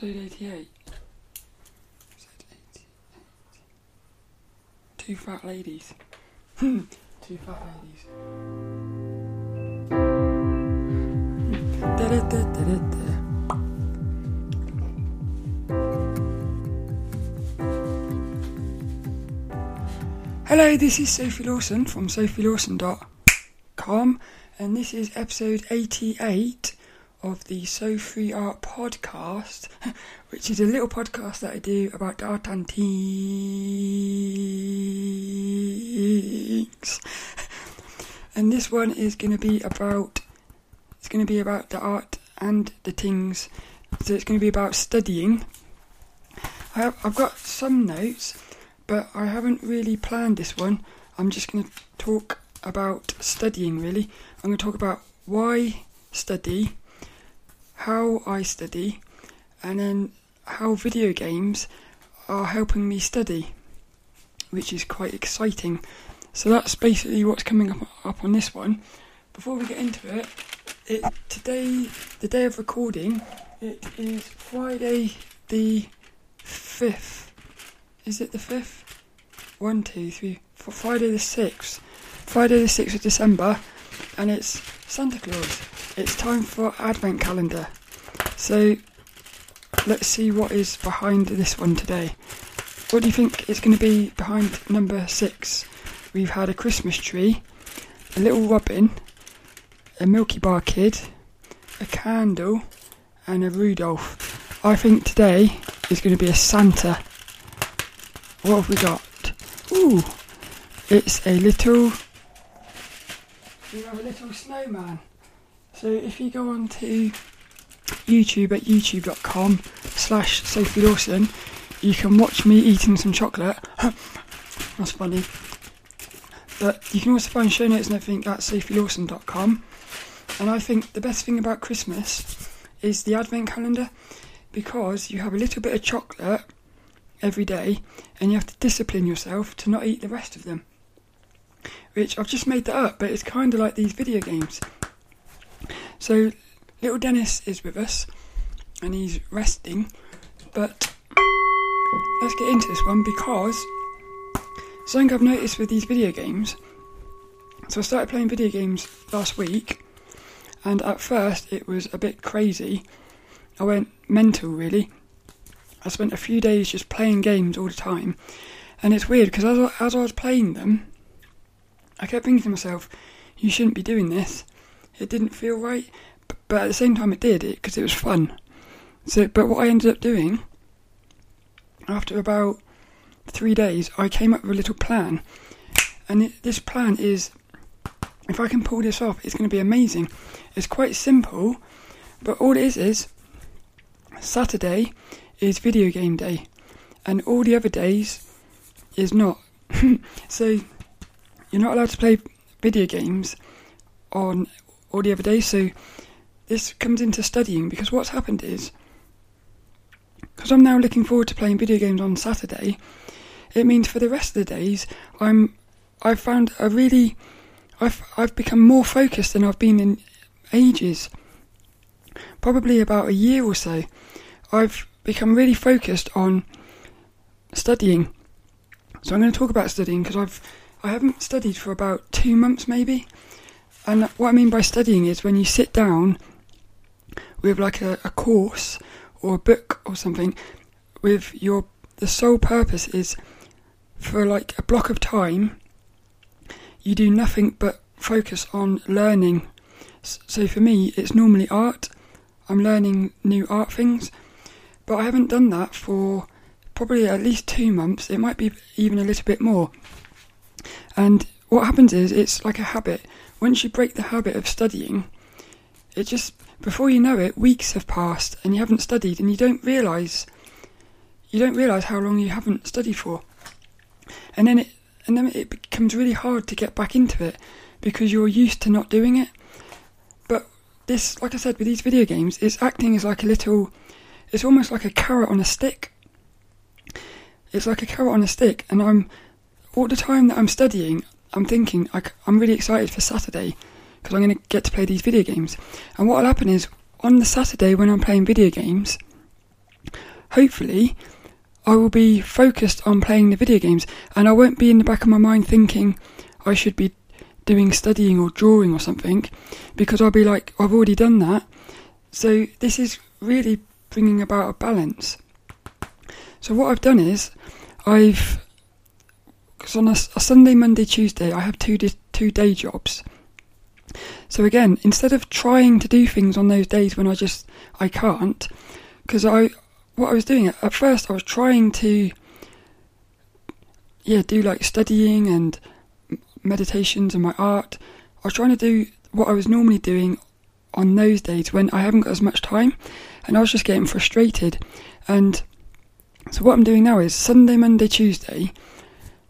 Episode 88. Episode 88. Two fat ladies. Two fat ladies. Hello, this is Sophie Lawson from sophielawson.com and this is episode 88 of the So Free Art podcast, which is a little podcast that I do about art and things. And this one is going to be about it's going to be about the art and the things. So it's going to be about studying. I have, I've got some notes, but I haven't really planned this one. I'm just going to talk about studying really. I'm going to talk about why study, how I study, and then how video games are helping me study, which is quite exciting. So that's basically what's coming up, up on this one. Before we get into it, it today, the day of recording, it is Friday the fifth. Is it the fifth? One, two, three, four. Friday the sixth. Friday the sixth of December, and it's Santa Claus. It's time for Advent calendar. So let's see what is behind this one today. What do you think is going to be behind number six? We've had a Christmas tree, a little robin, a Milky Bar kid, a candle, and a Rudolph. I think today is going to be a Santa. What have we got? Ooh, it's a little. We have a little snowman. So if you go on to YouTube at youtube.com slash Sophie Lawson, you can watch me eating some chocolate. That's funny. But you can also find show notes and everything at sophielawson.com. And I think the best thing about Christmas is the advent calendar because you have a little bit of chocolate every day and you have to discipline yourself to not eat the rest of them. Which I've just made that up, but it's kind of like these video games. So little Dennis is with us and he's resting, but let's get into this one because something I've noticed with these video games. So I started playing video games last week, and at first it was a bit crazy. I went mental really. I spent a few days just playing games all the time, and it's weird because as I, as I was playing them, I kept thinking to myself, "You shouldn't be doing this." It didn't feel right, but at the same time it did it because it, was fun. So, but what I ended up doing after about three days, I came up with a little plan, and it, this plan is, if I can pull this off, it's going to be amazing. It's quite simple, but all it is is Saturday is video game day, and all the other days is not. so you're not allowed to play video games on all the other days. So this comes into studying because what's happened is because I'm now looking forward to playing video games on Saturday. It means for the rest of the days, I'm I've found a really I've I've become more focused than I've been in ages. Probably about a year or so. I've become really focused on studying. So I'm going to talk about studying because I've I haven't studied for about two months maybe. And what I mean by studying is when you sit down with like a, a course or a book or something with your the sole purpose is for like a block of time you do nothing but focus on learning. So for me it's normally art. I'm learning new art things. But I haven't done that for probably at least 2 months. It might be even a little bit more. And what happens is it's like a habit. Once you break the habit of studying, it just before you know it, weeks have passed and you haven't studied, and you don't realize you don't realize how long you haven't studied for, and then it and then it becomes really hard to get back into it because you're used to not doing it. But this, like I said, with these video games, it's acting as like a little. It's almost like a carrot on a stick. It's like a carrot on a stick, and I'm all the time that I'm studying, I'm thinking I'm really excited for Saturday because I'm going to get to play these video games. And what will happen is on the Saturday when I'm playing video games, hopefully I will be focused on playing the video games and I won't be in the back of my mind thinking I should be doing studying or drawing or something because I'll be like, I've already done that. So this is really bringing about a balance. So what I've done is I've because on a, a, Sunday, Monday, Tuesday I have two two day jobs. So again, instead of trying to do things on those days when I just I can't, because I what I was doing at first I was trying to yeah do like studying and meditations and my art. I was trying to do what I was normally doing on those days when I haven't got as much time, and I was just getting frustrated. And so what I'm doing now is Sunday, Monday, Tuesday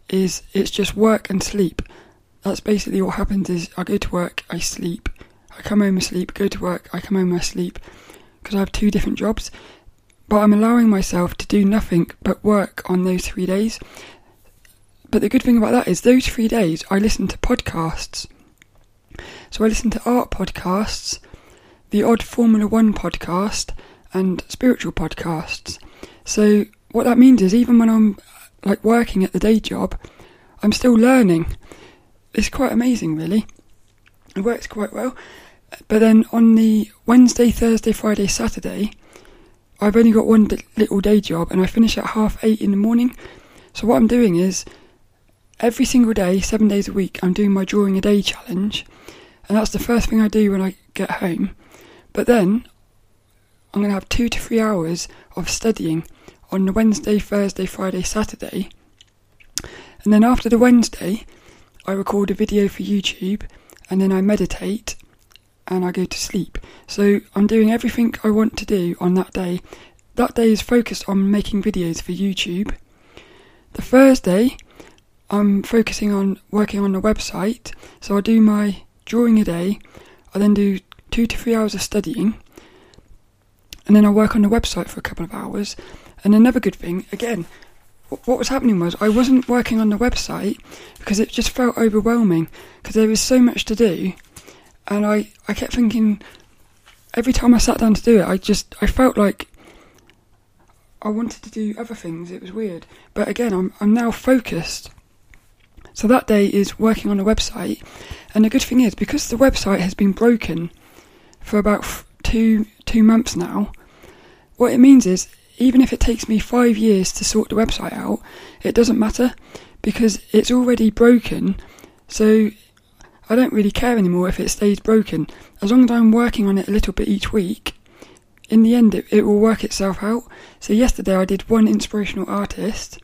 is it's just work and sleep. That's basically what happens. Is I go to work, I sleep, I come home, I sleep, go to work, I come home, I sleep, because I have two different jobs. But I'm allowing myself to do nothing but work on those three days. But the good thing about that is those three days I listen to podcasts. So I listen to art podcasts, the odd Formula One podcast, and spiritual podcasts. So what that means is even when I'm like working at the day job, I'm still learning. It's quite amazing, really. It works quite well. But then on the Wednesday, Thursday, Friday, Saturday, I've only got one little day job and I finish at half eight in the morning. So what I'm doing is every single day, seven days a week, I'm doing my drawing a day challenge, and that's the first thing I do when I get home. But then I'm going to have two to three hours of studying on the Wednesday, Thursday, Friday, Saturday, and then after the Wednesday, I record a video for YouTube, and then I meditate, and I go to sleep. So I'm doing everything I want to do on that day. That day is focused on making videos for YouTube. The Thursday, I'm focusing on working on the website. So I do my drawing a day, I then do two to three hours of studying, and then I work on the website for a couple of hours. And another good thing, again, what was happening was I wasn't working on the website because it just felt overwhelming because there was so much to do, and I I kept thinking every time I sat down to do it, I just I felt like I wanted to do other things. It was weird, but again, I'm I'm now focused so that day is working on a website, and the good thing is because the website has been broken for about two two months now. What it means is even if it takes me five years to sort the website out, it doesn't matter because it's already broken. So I don't really care anymore if it stays broken. As long as I'm working on it a little bit each week, in the end it, it will work itself out. So yesterday I did one inspirational artist.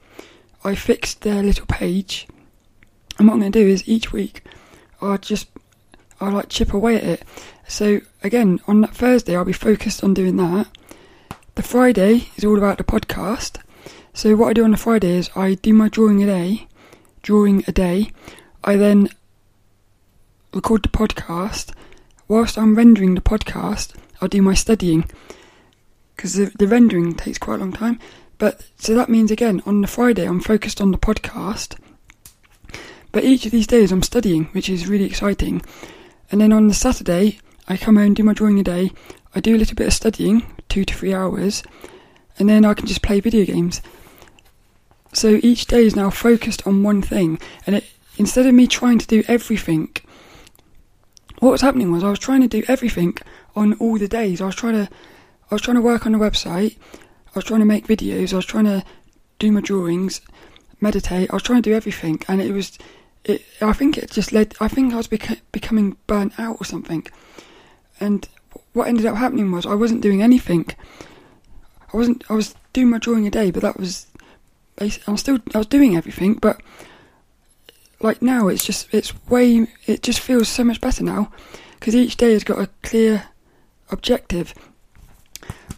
I fixed their little page and what I'm going to do is each week I'll just I'll like chip away at it. So again, on that Thursday I'll be focused on doing that. The Friday is all about the podcast. So what I do on the Friday is I do my drawing a day, drawing a day. I then record the podcast. Whilst I'm rendering the podcast, I'll do my studying because the, the rendering takes quite a long time. But so that means again on the Friday I'm focused on the podcast but each of these days I'm studying, which is really exciting. And then on the Saturday, I come home, do my drawing a day, I do a little bit of studying, two to three hours, and then I can just play video games. So each day is now focused on one thing, and it, instead of me trying to do everything, what was happening was I was trying to do everything on all the days. I was trying to, I was trying to work on the website, I was trying to make videos, I was trying to do my drawings, meditate. I was trying to do everything, and it was it, I think it just led. I think I was beca- becoming burnt out or something. And what ended up happening was I wasn't doing anything. I wasn't. I was doing my drawing a day, but that was. I'm still. I was doing everything, but like now, it's just. It's way. It just feels so much better now because each day has got a clear objective.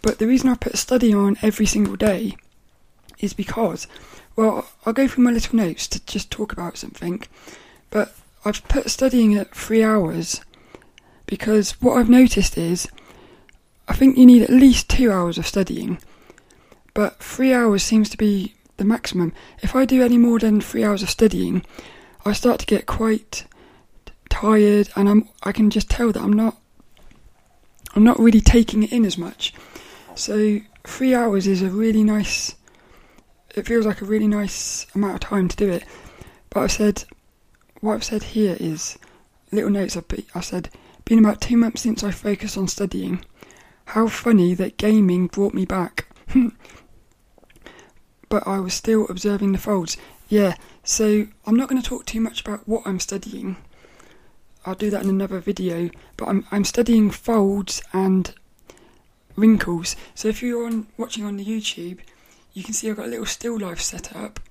But the reason I put a study on every single day is because well, I'll go through my little notes to just talk about something, but I've put studying at three hours because what I've noticed is I think you need at least two hours of studying, but three hours seems to be the maximum. If I do any more than three hours of studying, I start to get quite tired, and I'm I can just tell that I'm not I'm not really taking it in as much. So three hours is a really nice. It feels like a really nice amount of time to do it. But I've said, what I've said here is little notes. I've, I said, been about two months since I focused on studying. How funny that gaming brought me back. but I was still observing the folds. Yeah, so I'm not going to talk too much about what I'm studying. I'll do that in another video. But I'm I'm studying folds and wrinkles. So if you're on watching on the YouTube, you can see I've got a little still life set up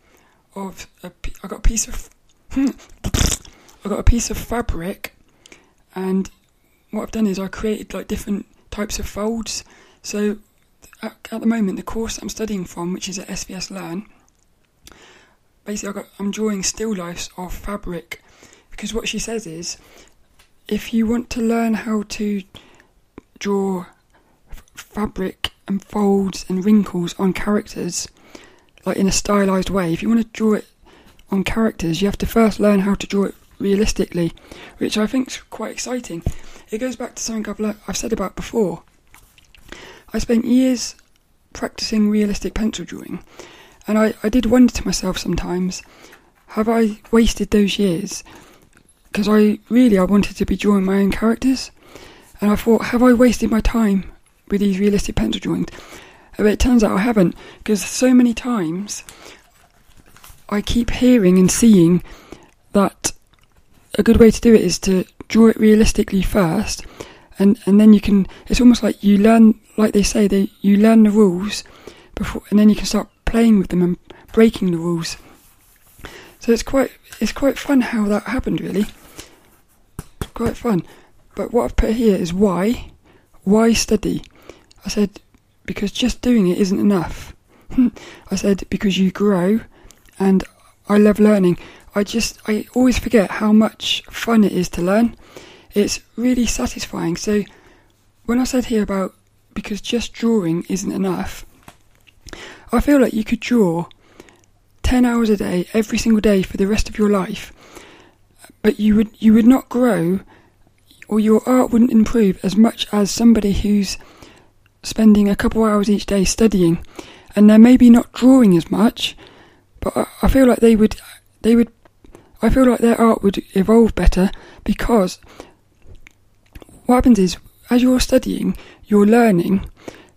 of a, I got a piece of I got a piece of fabric, and what I've done is I created like different types of folds. So at, at the moment, the course I'm studying from, which is at SVS Learn, basically I I'm drawing still lifes of fabric because what she says is if you want to learn how to draw f- fabric and folds and wrinkles on characters like in a stylized way if you want to draw it on characters you have to first learn how to draw it realistically which i think is quite exciting. It goes back to something I've, I've said about before. I spent years practicing realistic pencil drawing and I, I did wonder to myself sometimes have i wasted those years? Because I really I wanted to be drawing my own characters, and I thought, have I wasted my time with these realistic pencil drawings? Uh, but it turns out I haven't, because so many times I keep hearing and seeing that a good way to do it is to draw it realistically first, and and then you can. It's almost like you learn, like they say, they you learn the rules before, and then you can start playing with them and breaking the rules. So it's quite it's quite fun how that happened, really quite fun. But what I've put here is why. Why study? I said, because just doing it isn't enough. I said, because you grow and I love learning. I just, I always forget how much fun it is to learn. It's really satisfying. So when I said here about because just drawing isn't enough, I feel like you could draw 10 hours a day every single day for the rest of your life but you would you would not grow or your art wouldn't improve as much as somebody who's spending a couple hours each day studying and they're maybe not drawing as much but I feel like they would they would I feel like their art would evolve better because what happens is as you're studying you're learning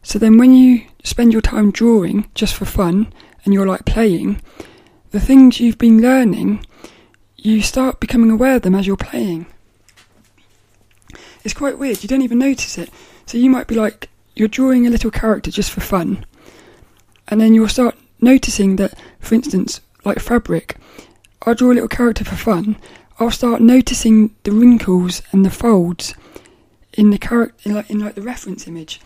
so then when you spend your time drawing just for fun and you're like playing the things you've been learning you start becoming aware of them as you're playing. It's quite weird, you don't even notice it. So you might be like, you're drawing a little character just for fun, and then you'll start noticing that, for instance, like fabric, I'll draw a little character for fun, I'll start noticing the wrinkles and the folds in the character, in like, in like the reference image.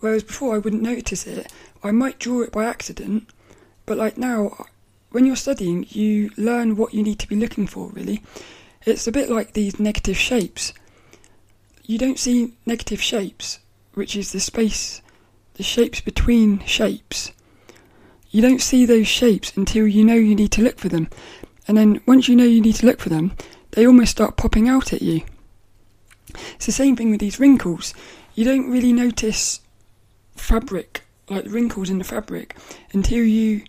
Whereas before I wouldn't notice it, I might draw it by accident, but like now when you're studying, you learn what you need to be looking for, really. It's a bit like these negative shapes. You don't see negative shapes, which is the space, the shapes between shapes. You don't see those shapes until you know you need to look for them. And then once you know you need to look for them, they almost start popping out at you. It's the same thing with these wrinkles. You don't really notice fabric, like wrinkles in the fabric, until you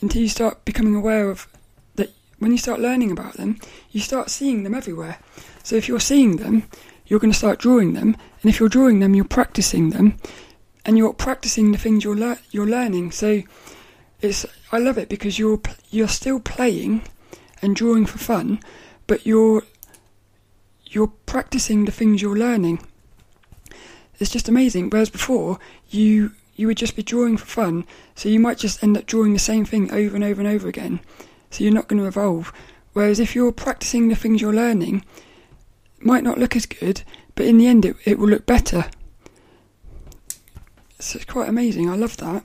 until you start becoming aware of that when you start learning about them, you start seeing them everywhere. So if you're seeing them, you're going to start drawing them, and if you're drawing them, you're practicing them, and you're practicing the things you're le- you're learning. So it's I love it because you're you're still playing and drawing for fun, but you're you're practicing the things you're learning. It's just amazing. Whereas before, you you would just be drawing for fun, so you might just end up drawing the same thing over and over and over again. So you're not going to evolve. Whereas if you're practicing the things you're learning, it might not look as good, but in the end it, it will look better. So it's quite amazing. I love that.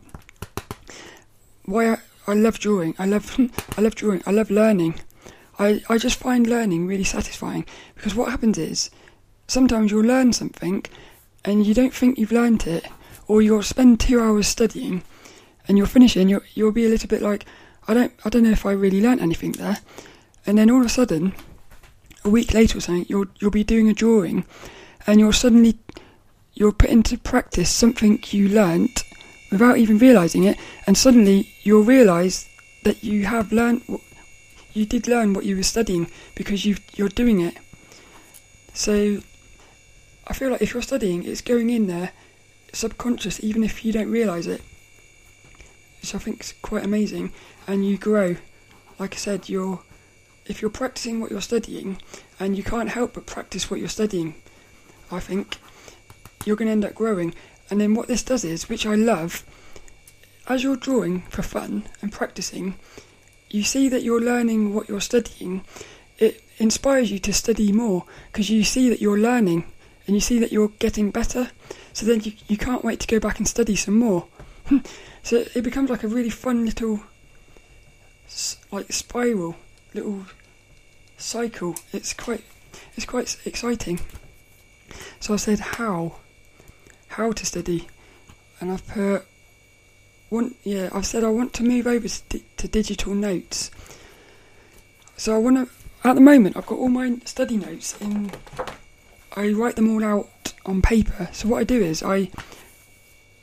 Why I, I love drawing. I love I love drawing. I love learning. I, I just find learning really satisfying because what happens is sometimes you'll learn something and you don't think you've learned it or you'll spend two hours studying and you'll finish it and you'll, you'll be a little bit like, I don't, I don't know if I really learnt anything there. And then all of a sudden, a week later or something, you'll, you'll be doing a drawing and you'll suddenly, you'll put into practice something you learnt without even realizing it, and suddenly you'll realize that you have learned, you did learn what you were studying because you you're doing it. So, I feel like if you're studying, it's going in there, subconscious, even if you don't realize it. Which I think is quite amazing, and you grow. Like I said, you're if you're practicing what you're studying, and you can't help but practice what you're studying, I think you're going to end up growing. And then what this does is, which I love, as you're drawing for fun and practicing, you see that you're learning what you're studying. It inspires you to study more because you see that you're learning and you see that you're getting better. So then you, you can't wait to go back and study some more. so it becomes like a really fun little like spiral, little cycle. It's quite it's quite exciting. So I said how how to study, and I've put want yeah I've said I want to move over to, di- to digital notes. So I want to at the moment I've got all my study notes in. I write them all out on paper. So what I do is I,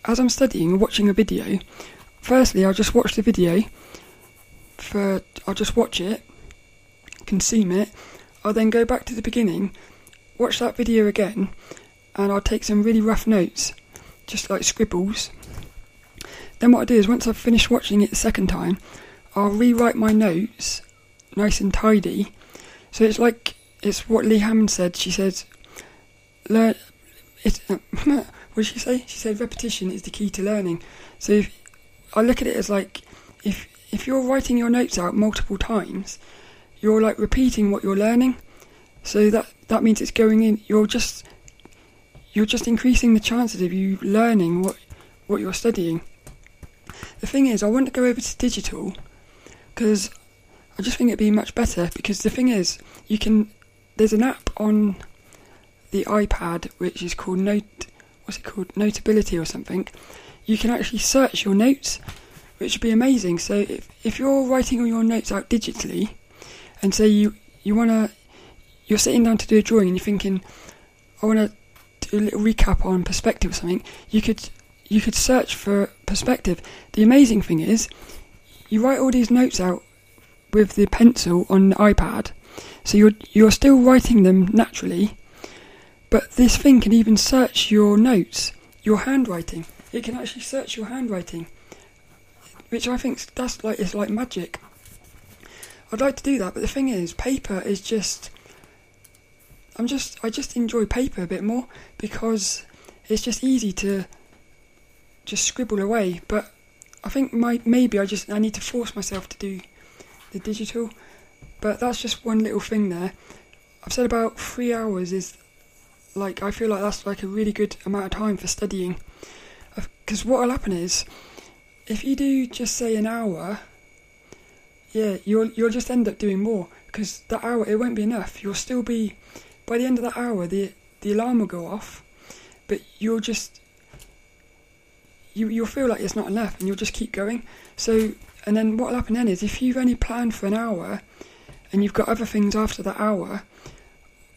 as I'm studying watching a video, firstly I'll just watch the video. For I'll just watch it, consume it. I'll then go back to the beginning, watch that video again, and I'll take some really rough notes, just like scribbles. Then what I do is once I've finished watching it the second time, I'll rewrite my notes nice and tidy. So it's like it's what Lee Hammond said. She said, "Learn." It. What did she say? She said repetition is the key to learning. So if, I look at it as like if if you're writing your notes out multiple times, you're like repeating what you're learning. So that that means it's going in. You're just you're just increasing the chances of you learning what what you're studying. The thing is, I want to go over to digital because I just think it'd be much better. Because the thing is, you can there's an app on the iPad which is called Note. What's it called? Notability or something. You can actually search your notes, which would be amazing. So if if you're writing all your notes out digitally, and say you you wanna you're sitting down to do a drawing and you're thinking, I do a little recap on perspective or something, you could you could search for perspective. The amazing thing is, you write all these notes out with the pencil on the iPad, so you're you're still writing them naturally, but this thing can even search your notes, your handwriting. It can actually search your handwriting, which I think that's like it's like magic. I'd like to do that, but the thing is, paper is just I'm just I just enjoy paper a bit more because it's just easy to just scribble away. But I think my maybe I just I need to force myself to do the digital. But that's just one little thing there. I've said about three hours is like I feel like that's like a really good amount of time for studying. Because what'll happen is if you do just say an hour, yeah, you'll you'll just end up doing more because that hour it won't be enough. You'll still be by the end of that hour, the the alarm will go off, but you'll just you you'll feel like it's not enough, and you'll just keep going. So, and then what will happen then is if you've only planned for an hour, and you've got other things after that hour,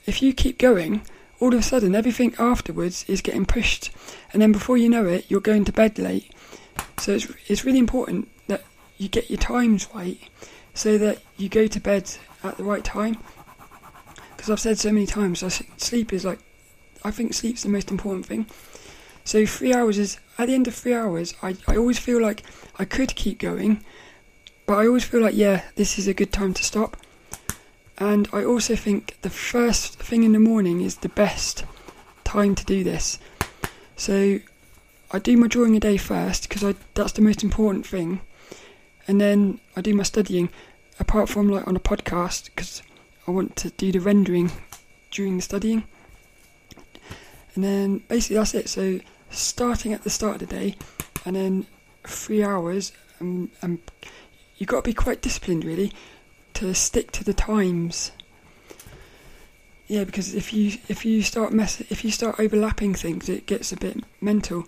if you keep going, all of a sudden everything afterwards is getting pushed, and then before you know it, you're going to bed late. So it's it's really important that you get your times right, so that you go to bed at the right time because I've said so many times, I sleep is like, I think sleep's the most important thing. So three hours is at the end of three hours. I I always feel like I could keep going, but I always feel like yeah, this is a good time to stop. And I also think the first thing in the morning is the best time to do this. So I do my drawing a day first because that's the most important thing, and then I do my studying. Apart from like on a podcast because I want to do the rendering during the studying. And then basically that's it. So starting at the start of the day and then three hours and, and you've got to be quite disciplined really to stick to the times. Yeah, because if you if you start mess if you start overlapping things, it gets a bit mental.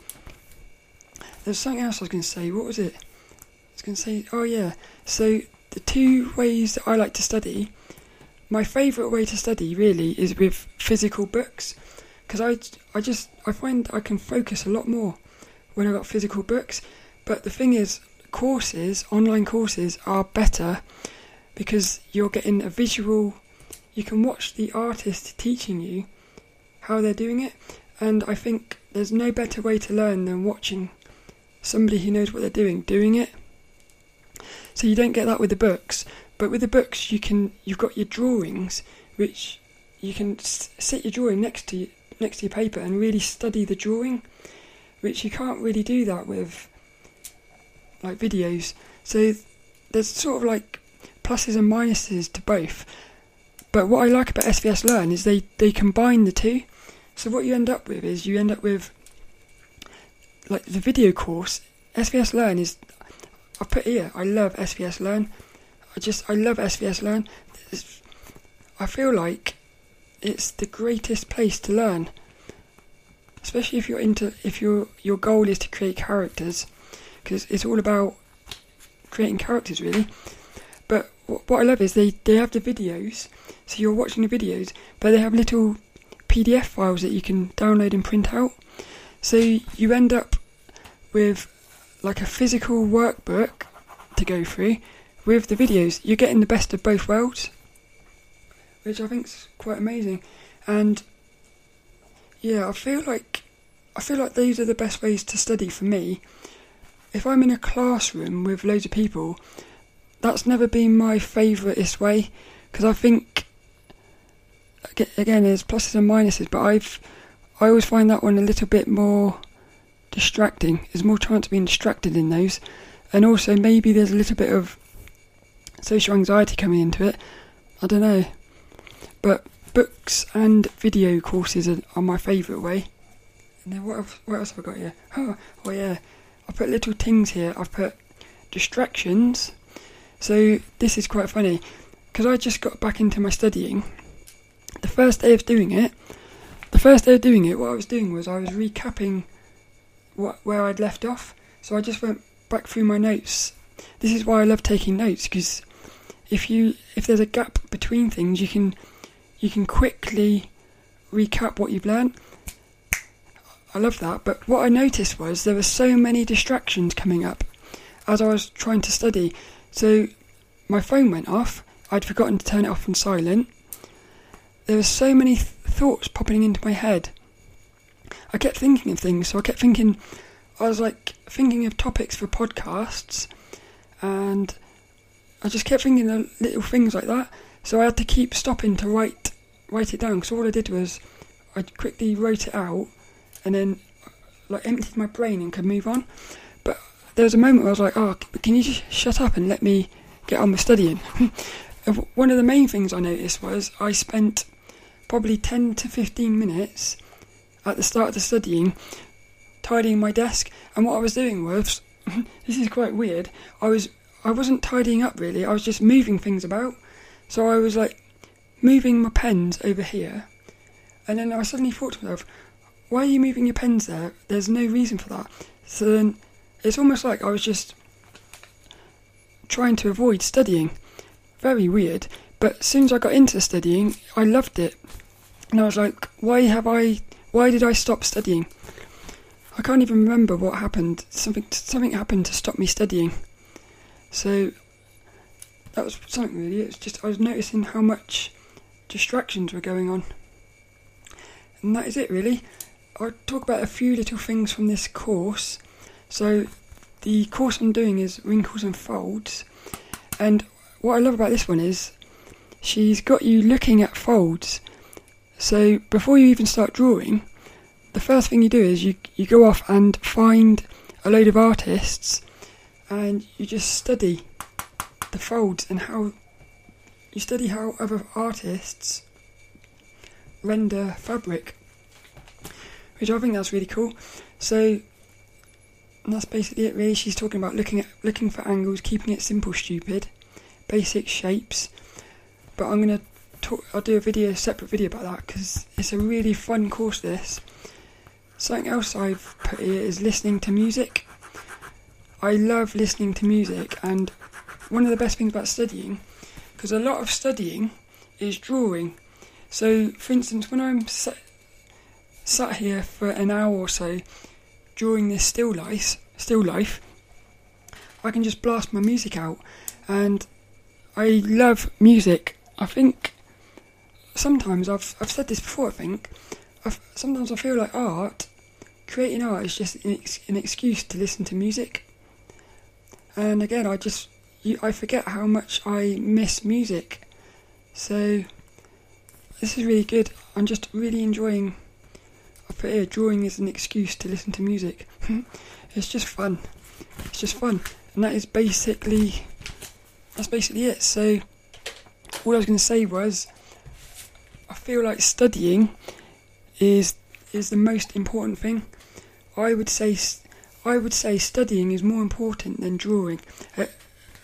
There's something else I was going to say. What was it? I was going to say. Oh yeah. So the two ways that I like to study my favourite way to study really is with physical books because I, I just I find I can focus a lot more when I've got physical books. But the thing is, courses, online courses, are better because you're getting a visual. You can watch the artist teaching you how they're doing it, and I think there's no better way to learn than watching somebody who knows what they're doing doing it. So you don't get that with the books, but with the books you can. You've got your drawings, which you can sit your drawing next to next to your paper and really study the drawing, which you can't really do that with like videos. So there's sort of like pluses and minuses to both. But what I like about SVS Learn is they, they combine the two. So what you end up with is you end up with like the video course. SVS Learn is I put here. I love SVS Learn. I just I love SVS Learn. It's, I feel like it's the greatest place to learn, especially if you're into if your your goal is to create characters, because it's all about creating characters really. But what I love is they they have the videos, so you're watching the videos, but they have little PDF files that you can download and print out. So you end up with like a physical workbook to go through with the videos. You're getting the best of both worlds which I think is quite amazing. And yeah, I feel like I feel like these are the best ways to study for me. If I'm in a classroom with loads of people, that's never been my favouriteest way because I think again there's pluses and minuses, but I've I always find that one a little bit more distracting. There's more chance of being distracted in those, and also maybe there's a little bit of social anxiety coming into it. I don't know. But books and video courses are, are my favourite way. And then what else, what else have I got here? Oh, oh yeah, I put little things here. I've put distractions. So this is quite funny because I just got back into my studying. The first day of doing it, the first day of doing it, what I was doing was I was recapping what where I'd left off. So I just went back through my notes. This is why I love taking notes because if you if there's a gap between things, you can you can quickly recap what you've learned. I love that, but what I noticed was there were so many distractions coming up as I was trying to study. So my phone went off, I'd forgotten to turn it off on silent. There were so many th- thoughts popping into my head. I kept thinking of things, so I kept thinking, I was like thinking of topics for podcasts, and I just kept thinking of little things like that. So I had to keep stopping to write write it down because all I did was I quickly wrote it out and then like emptied my brain and could move on. But there was a moment where I was like, "Oh, can you just shut up and let me get on with studying?" One of the main things I noticed was I spent probably ten to fifteen minutes at the start of the studying tidying my desk, and what I was doing was this is quite weird. I was I wasn't tidying up really. I was just moving things about. So I was like moving my pens over here, and then I suddenly thought to myself, why are you moving your pens there? There's no reason for that. So then it's almost like I was just trying to avoid studying. Very weird. But as soon as I got into studying, I loved it. And I was like, why have I, why did I stop studying? I can't even remember what happened. Something, something happened to stop me studying. So that was something really. It was just I was noticing how much distractions were going on. And that is it really. I'll talk about a few little things from this course. So, the course I'm doing is Wrinkles and Folds, and what I love about this one is she's got you looking at folds. So, before you even start drawing, the first thing you do is you, you go off and find a load of artists and you just study the folds and how you study how other artists render fabric, which I think that's really cool. So that's basically it. Really, she's talking about looking at looking for angles, keeping it simple, stupid, basic shapes. But I'm gonna talk. I'll do a video, a separate video about that because it's a really fun course. This. Something else I've put here is listening to music. I love listening to music, and one of the best things about studying because a lot of studying is drawing. So, for instance, when I'm sat here for an hour or so during this still life, still life, I can just blast my music out, and I love music. I think sometimes I've I've said this before. I think I've, sometimes I feel like art, creating art is just an, ex- an excuse to listen to music. And again, I just I forget how much I miss music. So this is really good. I'm just really enjoying. I put here drawing is an excuse to listen to music. it's just fun. It's just fun, and that is basically that's basically it. So all I was going to say was I feel like studying is is the most important thing. I would say I would say studying is more important than drawing, at,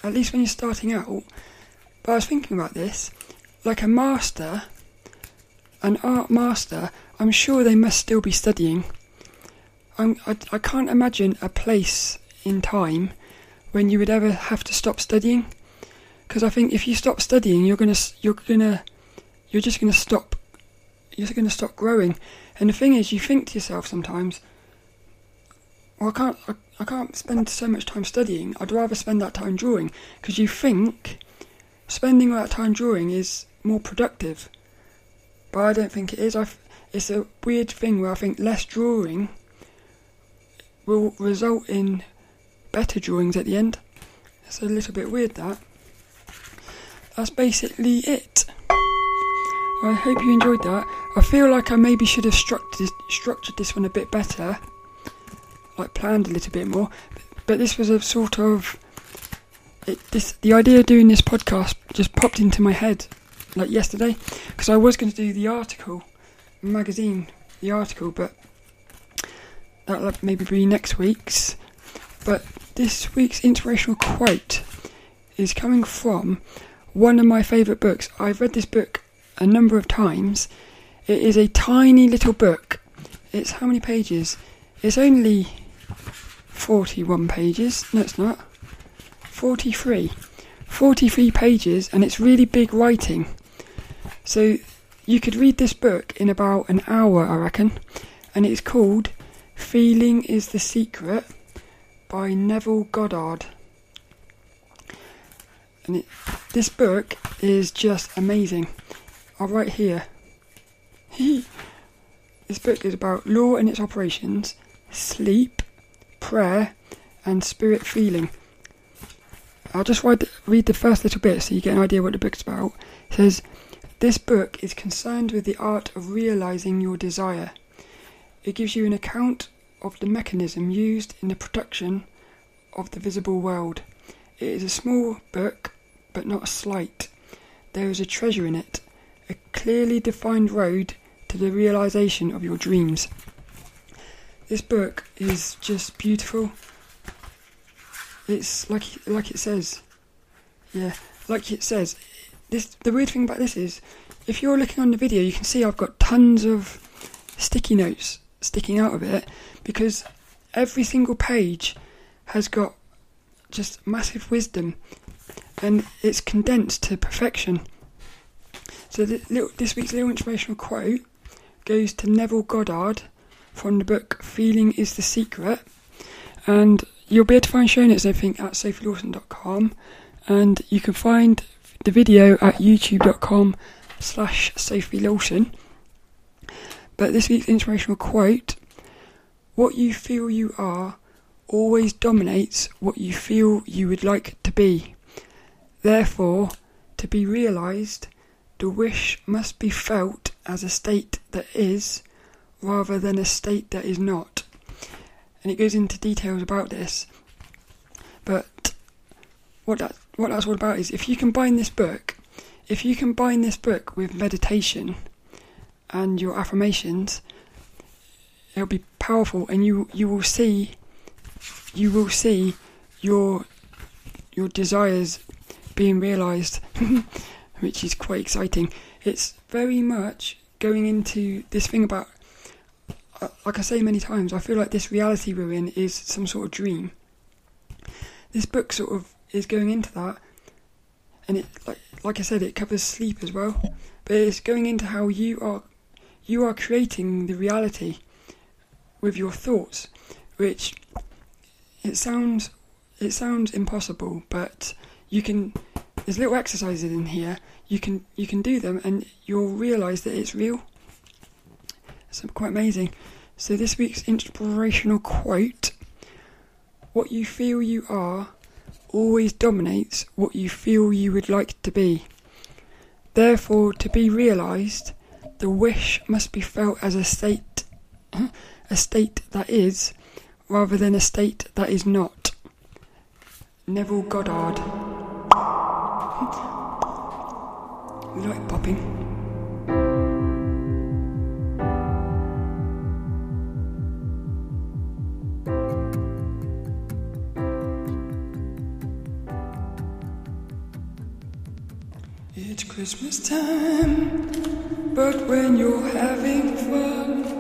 least when you're starting out. But I was thinking about this, like a master, an art master. I'm sure they must still be studying. I'm, I, I can't imagine a place in time when you would ever have to stop studying, because I think if you stop studying, you're gonna you're gonna you're just gonna stop you're gonna stop growing. And the thing is, you think to yourself sometimes, well, I can't, I, I can't spend so much time studying. I'd rather spend that time drawing because you think spending all that time drawing is more productive. But I don't think it is. I, it's a weird thing where I think less drawing will result in better drawings at the end. It's a little bit weird that. That's basically it. I hope you enjoyed that. I feel like I maybe should have structured structured this one a bit better like planned a little bit more. But this was a sort of it, this the idea of doing this podcast just popped into my head like yesterday. Because I was going to do the article magazine the article but that'll maybe be next week's. But this week's inspirational quote is coming from one of my favourite books. I've read this book a number of times. It is a tiny little book. It's how many pages? It's only 41 pages. No, it's not. 43. 43 pages, and it's really big writing. So you could read this book in about an hour, I reckon. And it's called Feeling is the Secret by Neville Goddard. And it, this book is just amazing. I'll write here. this book is about law and its operations, sleep, prayer, and spirit feeling. I'll just read the, read the first little bit so you get an idea what the book's about. It says, This book is concerned with the art of realizing your desire. It gives you an account of the mechanism used in the production of the visible world. It is a small book, but not a slight. There is a treasure in it, a clearly defined road to the realization of your dreams. This book is just beautiful. It's like like it says, yeah, like it says. This the weird thing about this is, if you're looking on the video, you can see I've got tons of sticky notes sticking out of it because every single page has got just massive wisdom and it's condensed to perfection. So this week's little inspirational quote goes to Neville Goddard from the book Feeling is the Secret. And you'll be able to find show notes and everything at sophielawson.com. And you can find the video at youtube.com slash Sophie Lawson. But this week's inspirational quote What you feel you are always dominates what you feel you would like to be. Therefore, to be realised, the wish must be felt as a state that is, rather than a state that is not. And it goes into details about this. But what that what that's all about is if you combine this book, if you combine this book with meditation and your affirmations, it'll be powerful and you you will see you will see your your desires being realized which is quite exciting it's very much going into this thing about like I say many times, I feel like this reality we're in is some sort of dream. This book sort of is going into that, and it like like I said, it covers sleep as well, but it's going into how you are you are creating the reality with your thoughts, which it sounds it sounds impossible, but you can. There's little exercises in here. You can you can do them, and you'll realise that it's real. It's quite amazing. So this week's inspirational quote: "What you feel you are always dominates what you feel you would like to be. Therefore, to be realised, the wish must be felt as a state, a state that is, rather than a state that is not." Neville Goddard. we like popping. Christmas time, but when you're having fun